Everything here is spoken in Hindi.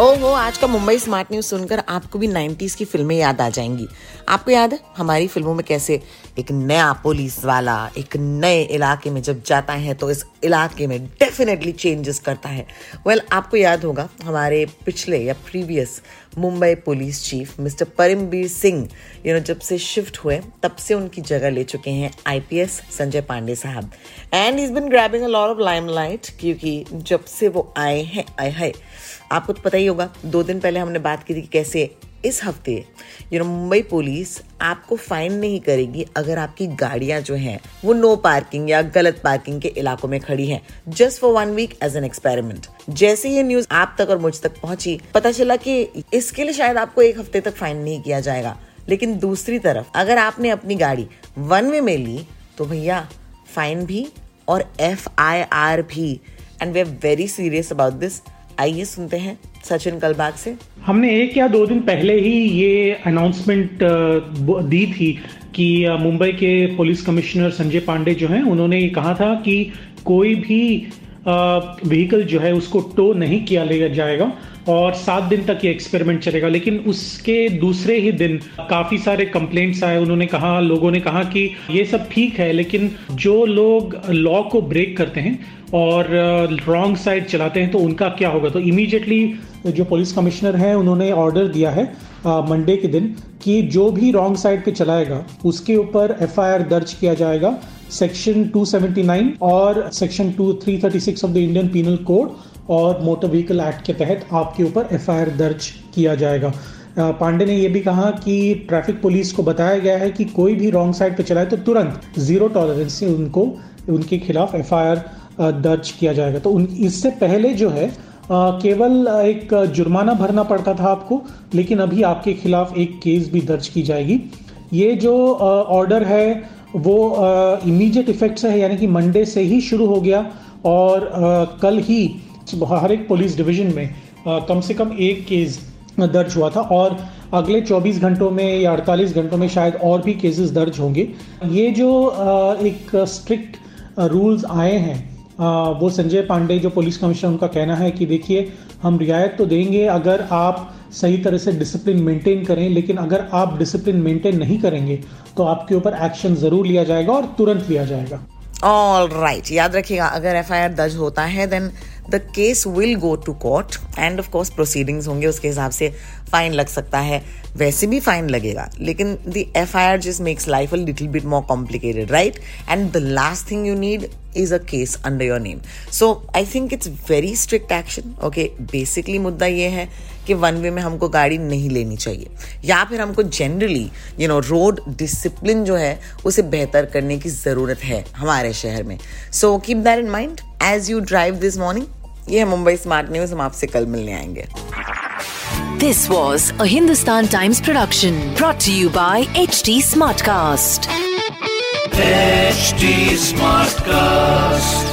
ओहो आज का मुंबई स्मार्ट न्यूज़ सुनकर आपको भी 90s की फ़िल्में याद आ जाएँगी। आपको याद है हमारी फ़िल्मों में कैसे एक नया पुलिस वाला एक नए इलाके में जब जाता है तो इस इलाके में डेफिनेटली चेंजेस करता है। वेल well, आपको याद होगा हमारे पिछले या previous Mumbai police chief mister Parambir Singh you know जब से शिफ्ट हुए तब से उनकी जगह ले चुके हैं IPS Sanjay Pandey sahab. And is been grabbing a lot of limelight क्योंकि जब से वो आए हैं आए है आपको तो पता ही होगा, दो दिन पहले हमने बात की थी कि कैसे इस हफ़्ते यू नो मुंबई पुलिस आपको फाइन नहीं करेगी अगर आपकी गाड़ियाँ जो हैं, वो नो पार्किंग या गलत पार्किंग के इलाकों में खड़ी हैं। Just for one week as an experiment जैसे ये न्यूज़ आप तक और मुझ तक पहुँची, पता चला कि इसके लिए शायद आपको एक हफ़्ते तक फाइन नहीं किया जाएगा। लेकिन दूसरी तरफ़, अगर आपने अपनी गाड़ी वन वे में ली तो भैया फाइन भी और एफ़ आई आर भी। And we are very serious about this आइए सुनते हैं सचिन कलबाग से। हमने एक या दो दिन पहले ही ये अनाउंसमेंट दी थी कि मुंबई के पुलिस कमिश्नर संजय पांडे जो हैं, उन्होंने ये कहा था कि कोई भी व्हीकल जो है उसको टो नहीं किया जाएगा। और सात दिन तक ये एक्सपेरिमेंट चलेगा। लेकिन उसके दूसरे ही दिन काफ़ी सारे कंप्लेंट्स आए। उन्होंने कहा, लोगों ने कहा कि ये सब ठीक है, लेकिन जो लोग लॉ को ब्रेक करते हैं और रॉन्ग साइड चलाते हैं तो उनका क्या होगा? तो इमीडिएटली जो पुलिस कमिश्नर हैं, उन्होंने ऑर्डर दिया है मंडे के दिन कि जो भी रॉन्ग साइड पे चलाएगा, उसके ऊपर एफआईआर दर्ज किया जाएगा। सेक्शन 279 और section 2 336 of the Indian penal code और मोटर व्हीकल एक्ट के तहत आपके ऊपर एफआईआर दर्ज किया जाएगा। पांडे ने यह भी कहा कि ट्रैफ़िक पुलिस को बताया गया है कि कोई भी रॉन्ग साइड पे चलाए तो तुरंत ज़ीरो टॉलरेंस से उनको, उनके खिलाफ एफआईआर दर्ज किया जाएगा। तो उन, इससे पहले जो है केवल एक जुर्माना भरना पड़ता था आपको, लेकिन अभी आपके खिलाफ एक केस भी दर्ज की जाएगी। ये जो ऑर्डर है वो इमीडिएट इफ़ेक्ट से है, यानी कि मंडे से ही शुरू हो गया और कल ही हर एक पुलिस डिवीज़न में कम से कम एक केस दर्ज हुआ था और अगले 24 घंटों में या 48 घंटों में शायद और भी केसेस दर्ज होंगे। ये जो एक स्ट्रिक्ट रूल्स आए हैं वो संजय पांडे, जो पुलिस कमिश्नर उनका कहना है कि देखिए, हम रियायत तो देंगे, अगर आप सही तरह से डिसिप्लिन मेंटेन करें, लेकिन अगर आप डिसिप्लिन मेंटेन नहीं करेंगे तो आपके ऊपर एक्शन ज़रूर लिया जाएगा और तुरंत लिया जाएगा ऑल राइट right. याद रखिएगा, अगर एफआईआर दर्ज होता है then the case will go to court and of course proceedings होंगे, उसके हिसाब से फाइन लग सकता है। वैसे भी फाइन लगेगा, लेकिन the F I R which makes life a little bit more complicated right and the last thing you need is a case under your name so I think it's very strict action okay basically मुद्दा ये है कि वन वे में हमको गाड़ी नहीं लेनी चाहिए। या फिर हमको generally you know road discipline जो है, उसे बेहतर करने की ज़रूरत है हमारे शहर में। So keep that in mind as you drive this morning ये है मुंबई स्मार्ट न्यूज़ हम आपसे कल मिलने आएँगे this was a Hindustan Times production brought you by H T Smartcast smart Smartcast.